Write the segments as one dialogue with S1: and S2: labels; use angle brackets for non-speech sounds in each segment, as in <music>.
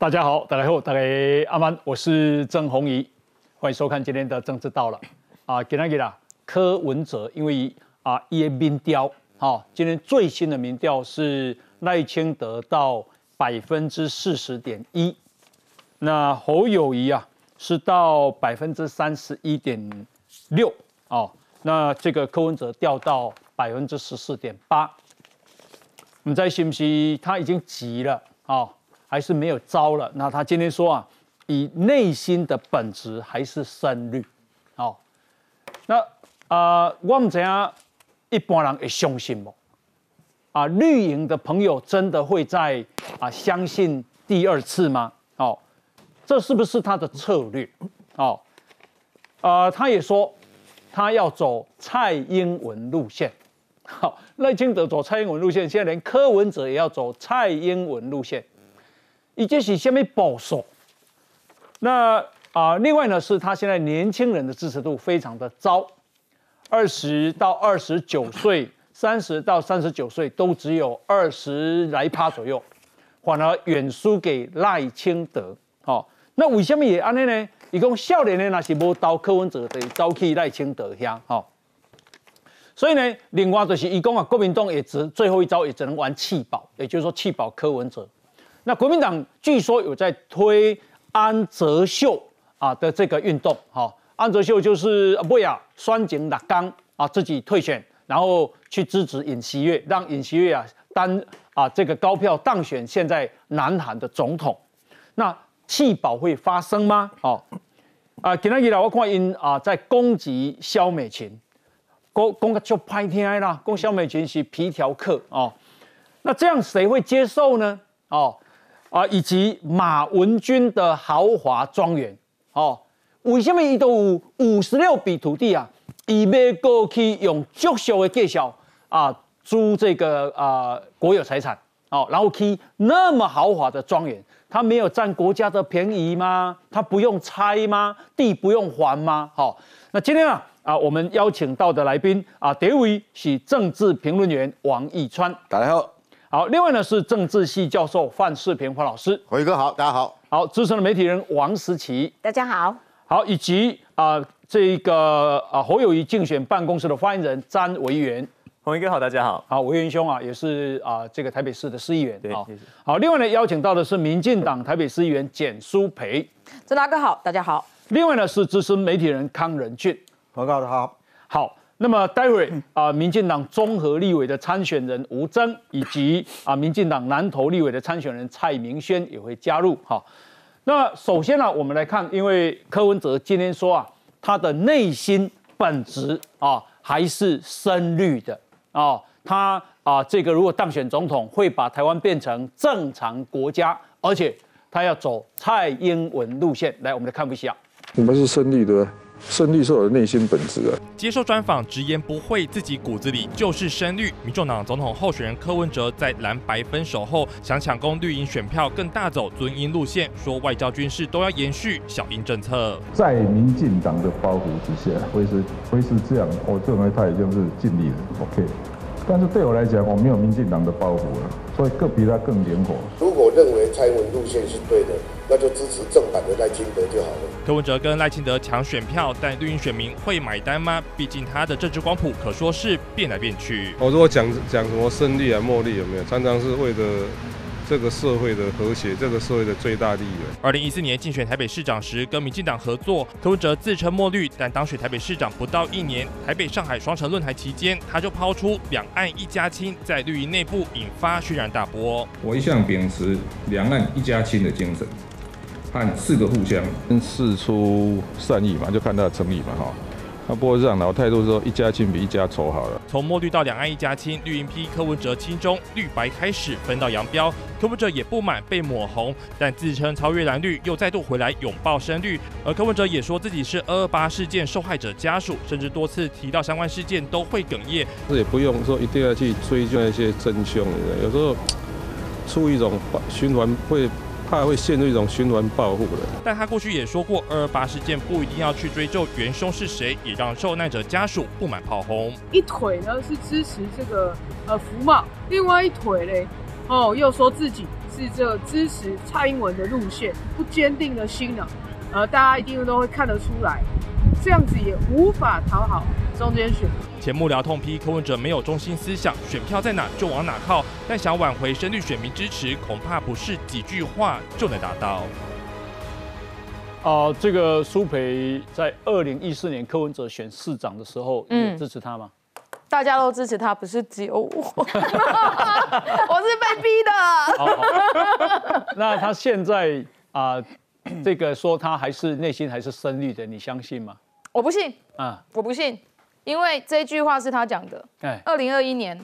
S1: 大家好，大家好，大家阿曼，我是郑宏仪，欢迎收看今天的政治到了啊，今天给啦柯文哲，因为啊一民调，好，今天最新的民调是赖清德到百分之四十点一，那侯友谊啊是到百分之三十一点六，哦，那这个柯文哲掉到百分之十四点八，你在信不信？他已经急了，哦。还是没有招了。那他今天说啊，以内心的本质还是深绿，好。那啊，我们怎样一般人会相信吗？啊，绿营的朋友真的会在啊相信第二次吗？哦，这是不是他的策略？哦，啊，他也说他要走蔡英文路线。好，赖清德走蔡英文路线，现在连柯文哲也要走蔡英文路线。以及是下面保守，那啊，另外呢，是他现在年轻人的支持度非常的糟，二十到二十九岁，三十到三十九岁都只有二十来趴左右，反而远输给赖清德。好，那为什么也安尼呢？一共少年的那是无到柯文哲的，招去赖清德乡。好，所以呢，另外就是一共啊，国民党也只最后一招也只能玩弃保，也就是说弃保柯文哲。那国民党据说有在推安泽秀啊的这个运动，哈，安泽秀就是不呀，双井立刚啊自己退选，然后去支持尹锡悦，让尹锡悦啊当啊这个高票当选现在南韩的总统。那弃保会发生吗？哦，啊，今天以来我看因啊在攻击肖美琴，攻攻个就拍天啦，攻肖美琴是皮条客哦，那这样谁会接受呢？哦。啊，以及马文君的豪华庄园，哦，为什么伊都有五十六笔土地啊？以要过去用足秀的介绍啊，租这个啊国有财产，哦，然后去那么豪华的庄园，他没有占国家的便宜吗？他不用拆吗？地不用还吗？好，那今天啊啊，我们邀请到的来宾啊，第一位是政治评论员王义川，
S2: 大家好。
S1: 好，另外呢是政治系教授范世平范老师，
S2: 辉哥好，大家好。
S1: 好，资深的媒体人王思琪，
S3: 大家好。
S1: 好，以及啊这个啊侯友谊竞选办公室的发言人詹维元，
S4: 洪一哥好，大家好。
S1: 好，维元兄啊也是啊这个台北市的市议员。对，好。另外呢邀请到的是民进党台北市议员简书培，
S3: 曾大哥好，大家好。
S1: 另外呢是资深媒体人康仁俊，
S2: 何哥好。
S1: 好。那么待会啊，民进党综合立委的参选人吴征，以及啊，民进党南投立委的参选人蔡明轩也会加入。好，那首先呢，我们来看，因为柯文哲今天说啊，他的内心本质啊还是深绿的啊，他啊这个如果当选总统，会把台湾变成正常国家，而且他要走蔡英文路线。来，我们来看一下，
S5: 我们是深绿的。深绿是我的内心本质啊！
S6: 接受专访，直言不讳，自己骨子里就是深绿。民众党总统候选人柯文哲在蓝白分手后，想抢攻绿营选票，更大走尊英路线，说外交军事都要延续小英政策。
S5: 在民进党的包袱之下，会是会是这样，我认为他已经是尽力了，OK。但是对我来讲，我没有民进党的包袱了，所以更比他更灵活。
S7: 如果认为蔡英文路线是对的，那就支持正版的赖清德就好了。
S6: 柯文哲跟赖清德抢选票，但绿营选民会买单吗？毕竟他的政治光谱可说是变来变去。
S5: 我如果讲讲什么胜利啊、茉莉有没有？常常是为了。这个社会的和谐，这个社会的最大利益。
S6: 二零一四年竞选台北市长时，跟民进党合作，柯文哲自称墨绿，但当选台北市长不到一年，台北上海双城论坛期间，他就抛出两岸一家亲，在绿营内部引发轩然大波。
S5: 我一向秉持两岸一家亲的精神，和四个互相，事出善意嘛，就看他的诚意嘛，哈。那不过这样的态度说，一家亲比一家仇好了。
S6: 从墨绿到两岸一家亲，绿营批柯文哲亲中，绿白开始分道扬镳。柯文哲也不满被抹红，但自称超越蓝绿，又再度回来拥抱深绿。而柯文哲也说自己是二二八事件受害者家属，甚至多次提到相关事件都会哽咽。
S5: 这也不用说一定要去追究那些真凶，有时候出一种循环会。怕会陷入一种循环报复的。
S6: 但他过去也说过，二二八事件不一定要去追究元凶是谁，也让受难者家属不满炮轰。
S8: 一腿呢是支持这个呃福茂，另外一腿嘞哦又说自己。
S3: 是这支持蔡英文的路线，不坚定的心呢，呃，大家一定都会看得出来，这样子也无法讨好中间选民。
S6: 前幕僚痛批柯文哲没有中心思想，选票在哪就往哪靠，但想挽回深绿选民支持，恐怕不是几句话就能达到。
S1: 啊，这个苏培在二零一四年柯文哲选市长的时候，嗯，支持他吗？
S4: 大家都支持他，不是只有我，<laughs> 我是被逼的。
S1: 那他现在啊，这个说他还是内心还是深绿的，你相信吗？
S4: 我不信啊，我不信。因为这句话是他讲的。哎，二零二一年，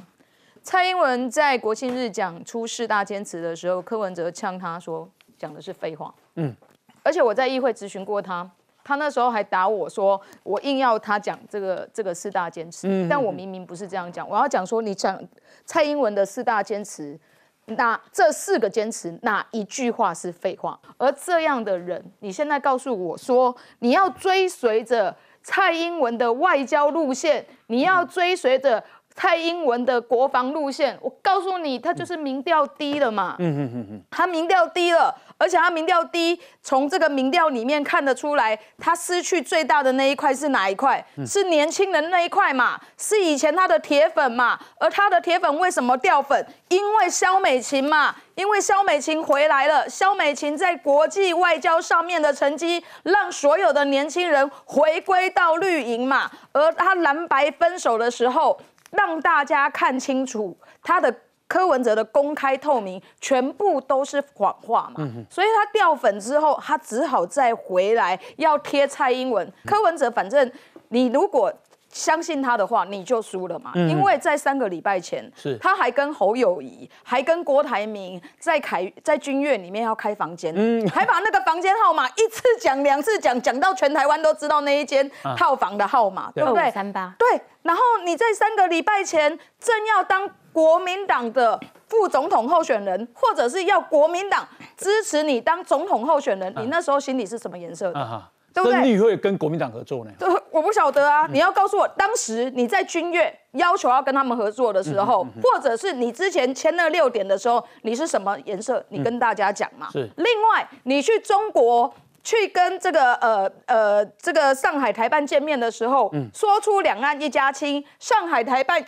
S4: 蔡英文在国庆日讲出四大坚持的时候，柯文哲呛他说讲的是废话。嗯，而且我在议会咨询过他，他那时候还打我说我硬要他讲这个这个四大坚持，但我明明不是这样讲，我要讲说你讲蔡英文的四大坚持，那这四个坚持哪一句话是废话？而这样的人，你现在告诉我说你要追随着。蔡英文的外交路线，你要追随着蔡英文的国防路线。我告诉你，他就是民调低了嘛。嗯嗯嗯嗯，他民调低了。而且他民调低，从这个民调里面看得出来，他失去最大的那一块是哪一块？是年轻人那一块嘛？是以前他的铁粉嘛？而他的铁粉为什么掉粉？因为肖美琴嘛？因为肖美琴回来了，肖美琴在国际外交上面的成绩，让所有的年轻人回归到绿营嘛？而他蓝白分手的时候，让大家看清楚他的。柯文哲的公开透明全部都是谎话嘛，所以他掉粉之后，他只好再回来要贴蔡英文。柯文哲，反正你如果相信他的话，你就输了嘛，因为在三个礼拜前，
S1: 是。
S4: 他还跟侯友谊，还跟郭台铭在凯在君悦里面要开房间，嗯。还把那个房间号码一次讲两次讲，讲到全台湾都知道那一间套房的号码，对。不对？
S8: 三八。
S4: 对，然后你在三个礼拜前正要当。国民党的副总统候选人，或者是要国民党支持你当总统候选人，你那时候心里是什么颜色的？
S1: 对不对？绿会跟国民党合作呢？
S4: 对，我不晓得啊。你要告诉我，当时你在军乐要求要跟他们合作的时候，或者是你之前签那六点的时候，你是什么颜色？你跟大家讲嘛。
S1: 是。
S4: 另外，你去中国去跟这个呃呃这个上海台办见面的时候，说出两岸一家亲，上海台办。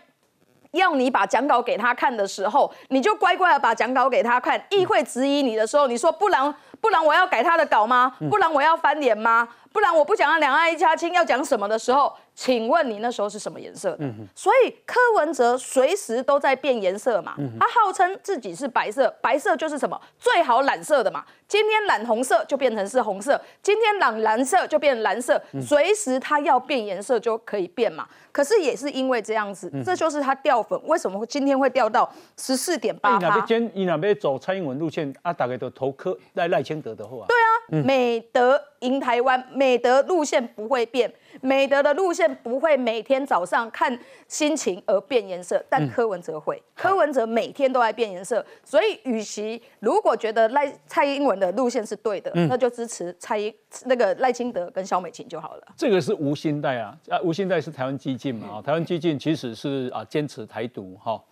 S4: 要你把讲稿给他看的时候，你就乖乖的把讲稿给他看。议会质疑你的时候，你说不然不然我要改他的稿吗？不然我要翻脸吗？不然我不想让两岸一家亲要讲什么的时候，请问你那时候是什么颜色的？所以柯文哲随时都在变颜色嘛。他号称自己是白色，白色就是什么最好染色的嘛。今天染红色就变成是红色，今天染蓝色就变蓝色，随时他要变颜色就可以变嘛。可是也是因为这样子，这就是他掉粉，为什么今天会掉到十四点八？
S1: 那边你那边走蔡英文路线啊？大概都投科赖赖清德的话。
S4: 对啊，美德赢台湾，美德路线不会变。美德的路线不会每天早上看心情而变颜色，但柯文哲会。柯文哲每天都在变颜色，所以与其如果觉得赖蔡英文的路线是对的，那就支持蔡英那个赖清德跟萧美琴就好了。
S1: 这个是吴新代啊，啊吴新代是台湾激进嘛，啊台湾激进其实是啊坚持台独哈，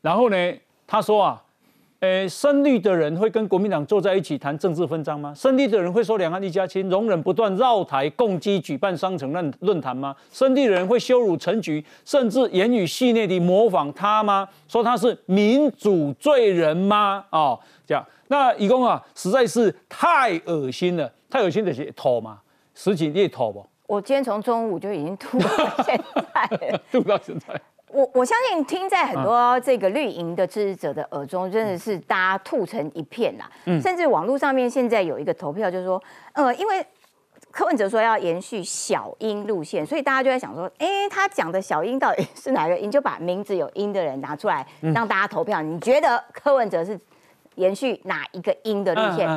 S1: 然后呢他说啊。诶，深绿的人会跟国民党坐在一起谈政治分赃吗？深绿的人会说两岸一家亲，容忍不断绕台共机举办双城论论坛吗？深绿的人会羞辱陈菊，甚至言语戏谑地模仿他吗？说他是民主罪人吗？哦，这样，那义工啊，实在是太恶心了，太恶心的是吐吗？十几列吐不？
S8: 我今天从中午就已经吐到现在，<laughs>
S1: 吐到现在。
S8: 我我相信听在很多这个绿营的支持者的耳中，真的是大家吐成一片啦。嗯，甚至网络上面现在有一个投票，就是说，呃，因为柯文哲说要延续小英路线，所以大家就在想说，哎，他讲的小英到底 <laughs> 是哪个英？就把名字有英的人拿出来让大家投票。你觉得柯文哲是延续哪一个英的路线？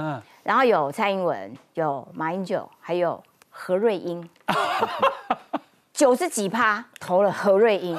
S8: 然后有蔡英文，有马英九，还有何瑞英。<laughs> 九十几趴投了何瑞英，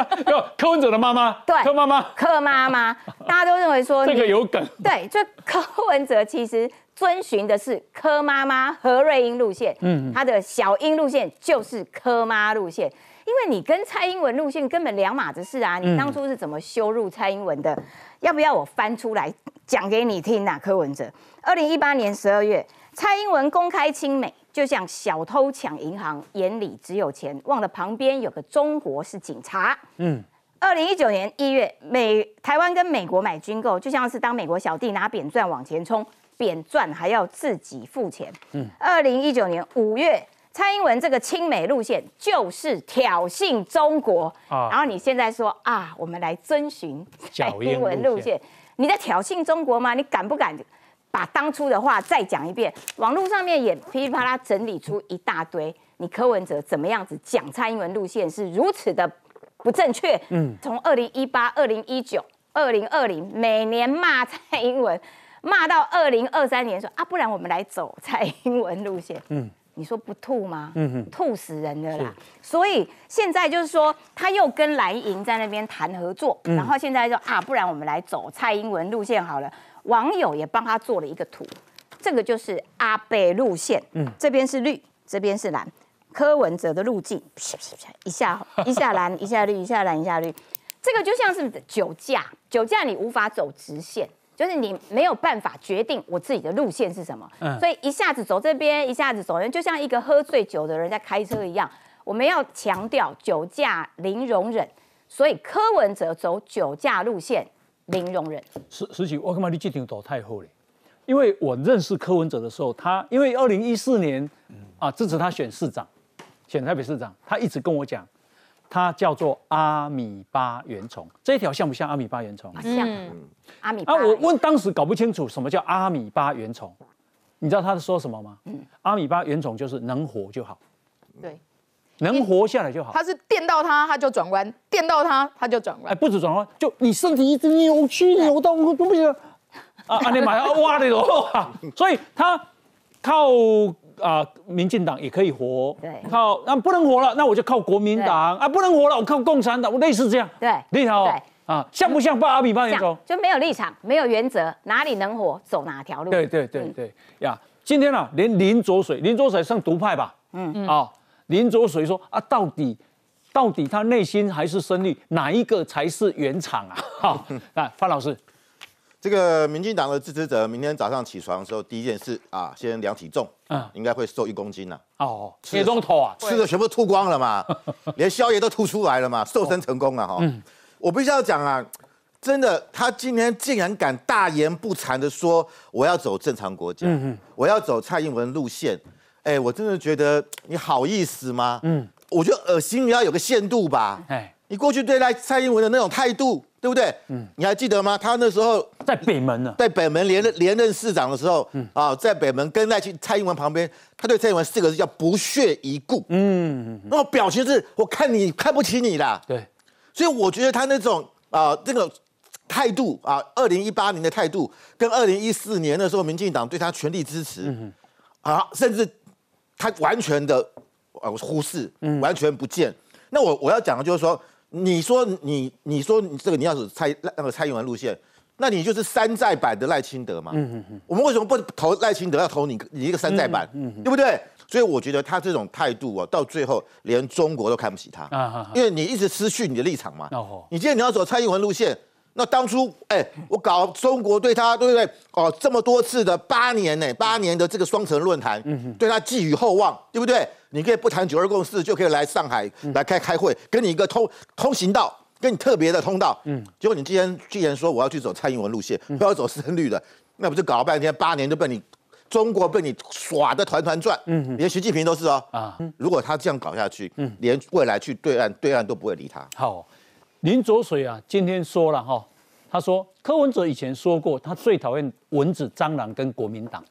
S8: <laughs>
S1: 柯文哲的妈妈，
S8: 对，
S1: 柯妈妈，
S8: 柯妈妈，<laughs> 大家都认为说
S1: 这个有梗，
S8: 对，就柯文哲其实遵循的是柯妈妈何瑞英路线，嗯，他的小英路线就是柯妈路线，因为你跟蔡英文路线根本两码子事啊！你当初是怎么羞辱蔡英文的？要不要我翻出来讲给你听啊？柯文哲，二零一八年十二月，蔡英文公开亲美，就像小偷抢银行，眼里只有钱，忘了旁边有个中国是警察。嗯。二零一九年一月，美台湾跟美国买军购，就像是当美国小弟拿扁钻往前冲，扁钻还要自己付钱。嗯。二零一九年五月。蔡英文这个亲美路线就是挑衅中国，然后你现在说啊，我们来遵循蔡英文路线，你在挑衅中国吗？你敢不敢把当初的话再讲一遍？网络上面也噼里啪啦整理出一大堆，你柯文哲怎么样子讲蔡英文路线是如此的不正确？嗯，从二零一八、二零一九、二零二零每年骂蔡英文，骂到二零二三年说啊，不然我们来走蔡英文路线。嗯。你说不吐吗？嗯哼，吐死人的啦！所以现在就是说，他又跟蓝营在那边谈合作，然后现在就啊，不然我们来走蔡英文路线好了。网友也帮他做了一个图，这个就是阿贝路线，嗯，这边是绿，这边是蓝，柯文哲的路径，一下一下蓝，<laughs> 一下绿，一下蓝，一下绿，这个就像是酒驾，酒驾你无法走直线。就是你没有办法决定我自己的路线是什么，嗯所以一下子走这边，一下子走那，就像一个喝醉酒的人在开车一样。我们要强调酒驾零容忍，所以柯文哲走酒驾路线零容忍。
S1: 实实际我干嘛你这条走太后了？因为我认识柯文哲的时候，他因为二零一四年啊支持他选市长，选台北市长，他一直跟我讲。他叫做阿米巴原虫，这一条像不像阿米巴原虫？
S8: 像，阿米巴。
S1: 啊，我问当时搞不清楚什么叫阿米巴原虫，你知道他是说什么吗？嗯，阿米巴原虫就是能活就好，
S4: 对，
S1: 能活下来就好。
S4: 他是电到他，他就转弯；电到他，他就转弯。哎，
S1: 不止转弯，就你身体一直扭曲扭到都不行啊！啊，你马上挖的喽，<laughs> 所以他靠。啊，民进党也可以活，
S8: 对，
S1: 靠那不能活了，那我就靠国民党啊，不能活了，我靠共产党，我类似这样，
S8: 对，
S1: 立场哦，啊，像不像巴阿比巴那种？
S8: 就没有立场，没有原则，哪里能活走哪条路。
S1: 对对对对呀，今天啊，连林卓水，林卓水上独派吧？嗯嗯，啊，林卓水说啊，到底到底他内心还是声律，哪一个才是原厂啊？<laughs> 好，那范老师。
S2: 这个民进党的支持者，明天早上起床的时候，第一件事啊，先量体重，嗯，应该会瘦一公斤呐。哦，
S1: 体重头啊，
S2: 吃的全部吐光了嘛，<laughs> 连宵夜都吐出来了嘛，瘦身成功了哈。嗯，我必须要讲啊，真的，他今天竟然敢大言不惭的说我要走正常国家，嗯我要走蔡英文路线，哎，我真的觉得你好意思吗？嗯，我觉得恶心，你要有个限度吧。哎，你过去对待蔡英文的那种态度。对不对？嗯，你还记得吗？他那时候
S1: 在北门呢，
S2: 在北门连任连任市长的时候，嗯啊，在北门跟在去蔡英文旁边，他对蔡英文四个字叫不屑一顾，嗯，那种表情是我看你看不起你啦，
S1: 对，
S2: 所以我觉得他那种啊这个态度啊，二零一八年的态度跟二零一四年的时候，民进党对他全力支持，嗯啊，甚至他完全的呃忽视，嗯，完全不见。那我我要讲的就是说。你说你你说你这个你要走蔡那个蔡英文路线，那你就是山寨版的赖清德嘛？嗯嗯嗯。我们为什么不投赖清德，要投你你一个山寨版？嗯对不对？所以我觉得他这种态度啊，到最后连中国都看不起他啊！因为你一直失去你的立场嘛。哦。你今天你要走蔡英文路线，那当初哎，我搞中国对他对不对？哦，这么多次的八年呢，八年的这个双城论坛，嗯对他寄予厚望，对不对？你可以不谈九二共识，就可以来上海来开开会，给你一个通通行道，给你特别的通道。嗯，结果你今天既然说我要去走蔡英文路线，不要走深绿的，那不就搞了半天，八年就被你中国被你耍的团团转。嗯，连习近平都是哦。啊，如果他这样搞下去，嗯，连未来去对岸，对岸都不会理他。
S1: 好，林卓水啊，今天说了哈，他说柯文哲以前说过，他最讨厌蚊子、蟑螂跟国民党。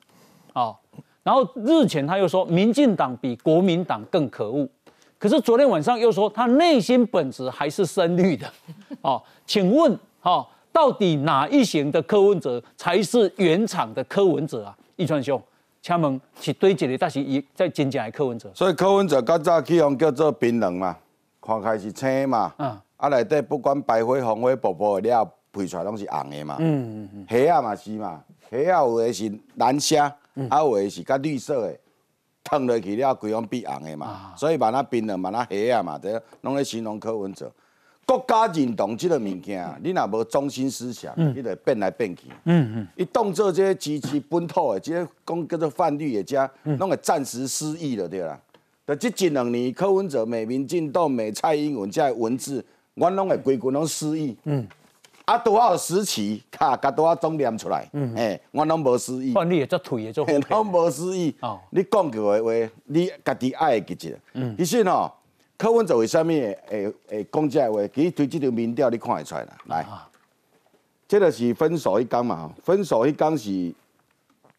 S1: 啊。然后日前他又说，民进党比国民党更可恶，可是昨天晚上又说他内心本质还是深绿的，哦，请问哈，到底哪一型的柯文哲才是原厂的柯文哲啊？易川兄，请问是对一个，但是伊在真正的柯文哲。
S9: 所以柯文哲较早起用叫做槟榔嘛，看开是青嘛，嗯，啊内底不管白灰红灰薄薄的了，配出来拢是红的嘛，嗯嗯嗯，虾啊嘛是嘛，虾啊有的是蓝虾。啊，有的是较绿色的，烫落去了，规拢变红的嘛，所以把那冰了，把那黑啊嘛，这拢咧形容柯文哲。国家认同即个物件，你若无中心思想，你就变来变去。嗯嗯，伊动作这些支持本土的，这些讲叫做泛绿的，遮拢会暂时失忆了，对啦。就这一两年，柯文哲、美民进党、美蔡英文这文字，我拢会规矩拢失忆。嗯。啊，多少时期，卡甲多少总念出来，嗯哎，我拢无失忆。
S1: 范你也做腿也做后
S9: 拢无失忆。哦，你讲句话话，你家己爱记住。嗯，其实哦，柯文哲为虾米会会讲这话？其实对这条民调你看会出来啦。来，这个是分手一天嘛？分手一天是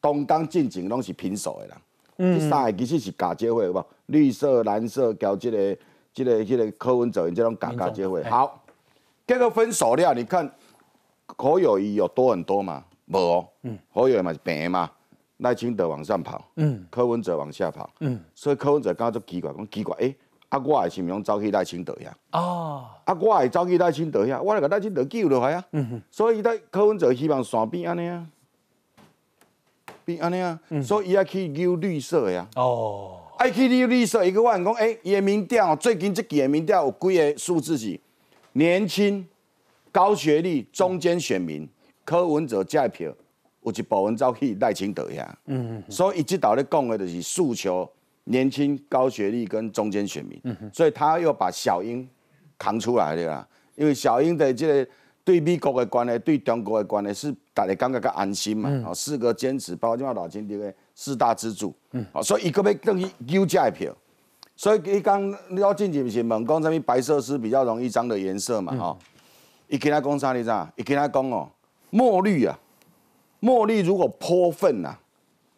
S9: 东江进前拢是平手的啦。嗯，第三个其实是假结会，有无？绿色、蓝色交这个、这个、这个柯文哲这种假假结会。好。这个分手了，你看侯友谊有多很多嘛？无哦，侯友谊嘛是平嘛，赖清德往上跑，柯文哲往下跑，所以柯文哲刚刚就奇怪，讲奇怪，哎，啊我也是用走去赖清德呀，哦，啊我也走去赖清德呀，我来个赖清德救落来啊，所以在柯文哲希望山边安尼啊，边安尼啊，所以伊要去救绿色呀，哦，爱去留绿色，一个万讲，哎，伊的民调最近这几个民调有几个数字是？年轻、高学历、中间选民，柯文哲这票有一部分走去赖清德遐。嗯嗯。所以一直到咧讲的就是诉求年轻、高学历跟中间选民。嗯所以他又把小英扛出来了啦，因为小英的这个对美国的关系、对中国的关系是大家感觉较安心嘛。哦，四个坚持，包括今嘛老金这个四大支柱。嗯。哦，所以一个要等于丢价票。所以伊讲，你要进去是问讲，什么白色是比较容易脏的颜色嘛？吼，伊跟他讲啥？你知道？伊跟他讲哦，墨绿啊，墨绿如果泼粪啊，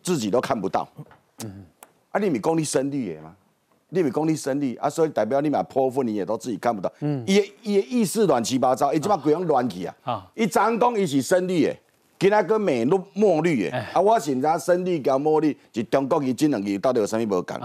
S9: 自己都看不到。嗯，啊，你咪讲你深绿的嘛？你咪讲你深绿啊，所以代表你买泼粪，你也都自己看不到。嗯，伊伊意思乱七八糟，伊即摆规样乱去啊。啊，伊昨讲伊是深绿的。今仔个美绿墨绿诶，啊，我现在深绿交墨绿是中国伊这两个到底有啥物无共？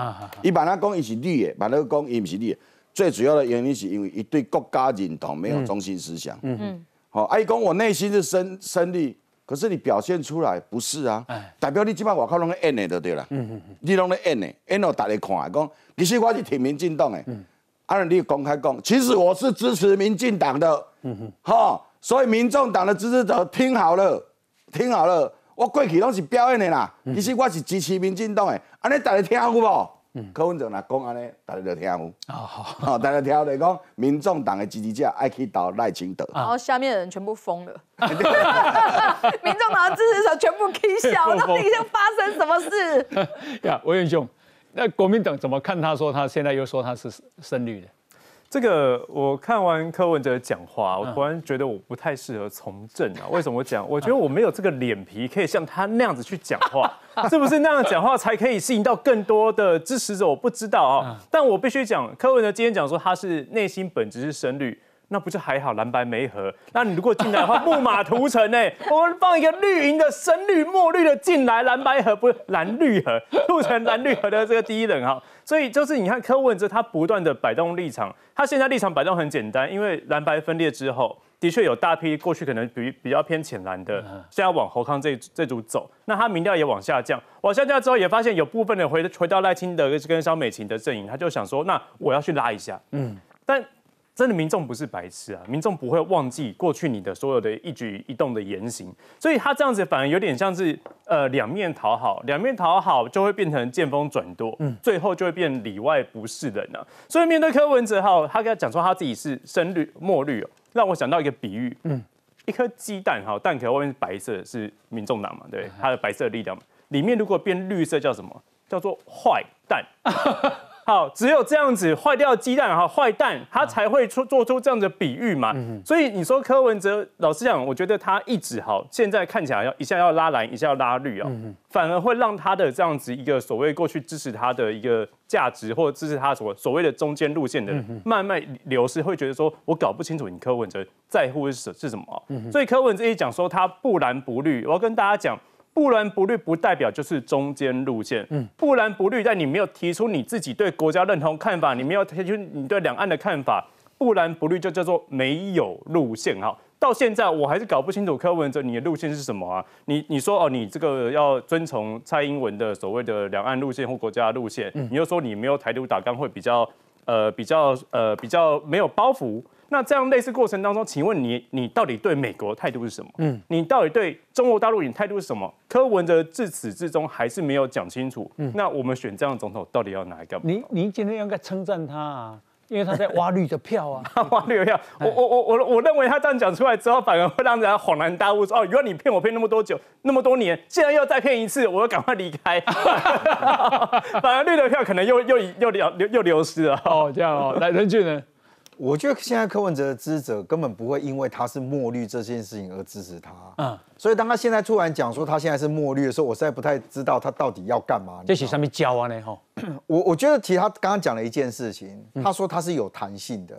S9: 伊把他讲伊是绿的，把他讲伊毋是绿诶，最主要的原因是因为伊对国家认同没有中心思想。嗯嗯，好，啊，伊讲我内心是深深绿，可是你表现出来不是啊，代表你即摆外口拢咧演诶就对啦。嗯嗯你拢咧演诶，演到大家看，讲其实我是挺民进党诶。嗯，啊，你公开讲，其实我是支持民进党的。嗯哼，哈，所以民众党的支持者听好了。听好了，我过去拢是表演的啦，其实我是支持民进党的，安尼大家听有无？柯文哲若讲安尼，大家就听有。哦好，大家听来讲，民众党的支持者爱去倒赖清德，
S4: 然后下面的人全部疯了，<laughs> 民众党的支持者全部起笑，<laughs> 到底是发生什么事？<laughs>
S1: 呀，文远兄，那国民党怎么看？他说他现在又说他是胜率的。
S10: 这个我看完柯文哲讲话，我突然觉得我不太适合从政啊。<laughs> 为什么讲？我觉得我没有这个脸皮可以像他那样子去讲话，是不是那样讲话才可以吸引到更多的支持者？我不知道啊。但我必须讲，柯文哲今天讲说他是内心本质是深绿。那不就还好，蓝白没合。那你如果进来的话，木马屠城呢？我们放一个绿营的深绿、墨绿的进来，蓝白合不是蓝绿合，促成蓝绿合的这个第一人哈。所以就是你看柯文哲他不断的摆动立场，他现在立场摆动很简单，因为蓝白分裂之后，的确有大批过去可能比比较偏浅蓝的，现在往侯康这这组走，那他民调也往下降，往下降之后也发现有部分人回回到赖清德跟萧美琴的阵营，他就想说，那我要去拉一下，嗯，但。真的民众不是白痴啊，民众不会忘记过去你的所有的一举一动的言行，所以他这样子反而有点像是呃两面讨好，两面讨好就会变成见风转舵，嗯，最后就会变里外不是人啊。所以面对柯文哲哈，他跟他讲说他自己是深绿墨绿哦，让我想到一个比喻，嗯，一颗鸡蛋哈，蛋壳外面是白色，是民众党嘛，对，它的白色力量嘛，里面如果变绿色叫什么？叫做坏蛋。<laughs> 好，只有这样子坏掉鸡蛋哈，坏蛋他才会出做出这样的比喻嘛。所以你说柯文哲，老实讲，我觉得他一直好，现在看起来要一下要拉蓝，一下要拉绿啊，反而会让他的这样子一个所谓过去支持他的一个价值，或者支持他所所谓的中间路线的慢慢流失，会觉得说我搞不清楚你柯文哲在乎是是什么。所以柯文哲一讲说他不蓝不绿，我要跟大家讲。不蓝不绿不代表就是中间路线，嗯，不蓝不绿，但你没有提出你自己对国家认同看法，你没有提出你对两岸的看法，不蓝不绿就叫做没有路线哈。到现在我还是搞不清楚柯文哲你的路线是什么啊？你你说哦，你这个要遵从蔡英文的所谓的两岸路线或国家路线，你又说你没有台独打纲会比较呃比较呃比较没有包袱。那这样类似过程当中，请问你你到底对美国态度是什么？嗯，你到底对中国大陆你态度是什么？柯文哲自始至终还是没有讲清楚。嗯，那我们选这样的总统到底要拿一个？
S1: 您您今天应该称赞他啊，因为他在挖绿的票啊，<laughs>
S10: 挖绿的票。我我我我我认为他这样讲出来之后，反而会让人家恍然大悟，说哦，原来你骗我骗那么多久，那么多年，现在又再骗一次，我要赶快离开。<laughs> 反而绿的票可能又又又流又流失了。
S1: 哦，这样哦，来任俊呢？
S11: 我觉得现在柯文哲的支持者根本不会因为他是墨绿这件事情而支持他，嗯，所以当他现在突然讲说他现在是墨绿的时候，我实在不太知道他到底要干嘛。
S1: 这是上面教啊呢？哈，<clears throat>
S11: 我我觉得其实他刚刚讲了一件事情，他说他是有弹性的，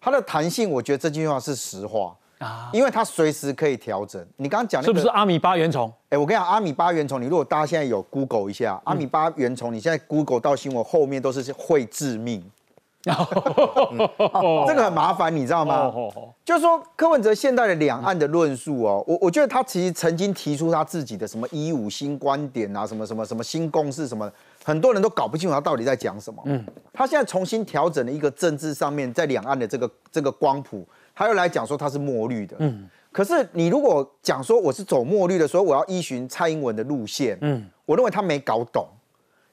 S11: 他的弹性，我觉得这句话是实话啊，因为他随时可以调整。你刚刚讲
S1: 是不是阿米巴原虫？
S11: 哎，我跟你讲，阿米巴原虫，你如果大家现在有 Google 一下阿米巴原虫，你现在 Google 到新闻后面都是会致命。<laughs> 这个很麻烦，你知道吗？就是说柯文哲现在的两岸的论述哦，我我觉得他其实曾经提出他自己的什么一五新观点啊，什么什么什么新共识什么，很多人都搞不清楚他到底在讲什么。嗯，他现在重新调整了一个政治上面在两岸的这个这个光谱，他又来讲说他是墨绿的。嗯，可是你如果讲说我是走墨绿的，所以我要依循蔡英文的路线。嗯，我认为他没搞懂。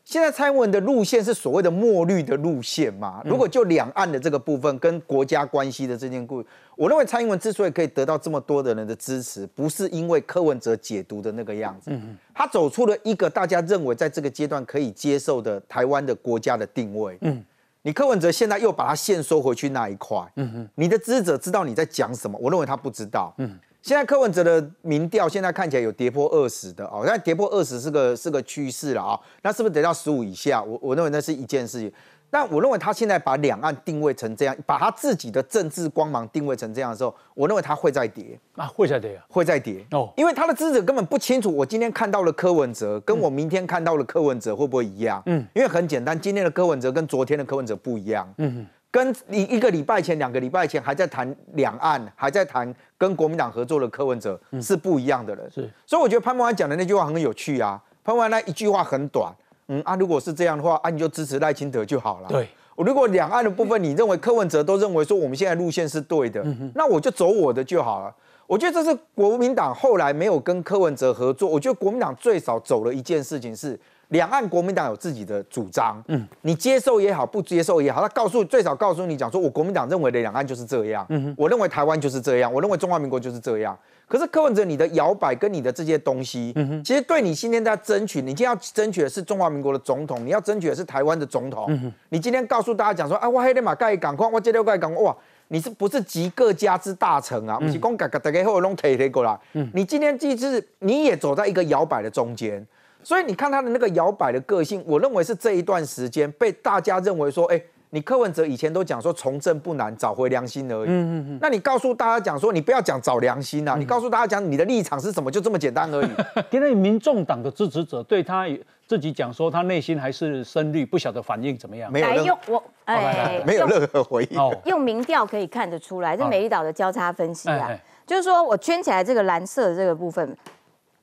S11: 现在蔡英文的路线是所谓的墨绿的路线嘛？如果就两岸的这个部分跟国家关系的这件故，我认为蔡英文之所以可以得到这么多的人的支持，不是因为柯文哲解读的那个样子，他走出了一个大家认为在这个阶段可以接受的台湾的国家的定位。嗯，你柯文哲现在又把它线收回去那一块，嗯哼，你的支持者知道你在讲什么？我认为他不知道。嗯。现在柯文哲的民调现在看起来有跌破二十的哦，但跌破二十是个是个趋势了啊，那是不是得到十五以下？我我认为那是一件事情。但我认为他现在把两岸定位成这样，把他自己的政治光芒定位成这样的时候，我认为他会再跌
S1: 啊，会再跌，
S11: 会再跌哦，因为他的支持者根本不清楚，我今天看到了柯文哲，跟我明天看到了柯文哲会不会一样？嗯，因为很简单，今天的柯文哲跟昨天的柯文哲不一样。嗯。跟你一个礼拜前、两个礼拜前还在谈两岸，还在谈跟国民党合作的柯文哲是不一样的人。是，所以我觉得潘孟安讲的那句话很有趣啊。潘孟安那一句话很短，嗯啊，如果是这样的话，啊你就支持赖清德就好了。
S1: 对，
S11: 我如果两岸的部分你认为柯文哲都认为说我们现在路线是对的，那我就走我的就好了。我觉得这是国民党后来没有跟柯文哲合作，我觉得国民党最少走了一件事情是。两岸国民党有自己的主张，嗯，你接受也好，不接受也好，他告诉最少告诉你讲说，我国民党认为的两岸就是这样，嗯我认为台湾就是这样，我认为中华民国就是这样。可是柯文哲，你的摇摆跟你的这些东西，嗯其实对你今天在争取，你今天要争取的是中华民国的总统，你要争取的是台湾的总统，嗯你今天告诉大家讲说，啊，我黑的马盖港矿，我这六盖港哇，你是不是集各家之大成啊？不是讲大家大家后拢提提过来，嗯，你今天既是你也走在一个摇摆的中间。所以你看他的那个摇摆的个性，我认为是这一段时间被大家认为说，哎，你柯文哲以前都讲说从政不难，找回良心而已。嗯嗯嗯。那你告诉大家讲说，你不要讲找良心啊，你告诉大家讲你的立场是什么，就这么简单而已。<laughs>
S1: 因为民众党的支持者对他自己讲说，他内心还是深绿，不晓得反应怎么样。
S11: 没有用我哎，没有任何回应。
S8: 用民调可以看得出来，这美丽岛的交叉分析啊，就是说我圈起来这个蓝色的这个部分。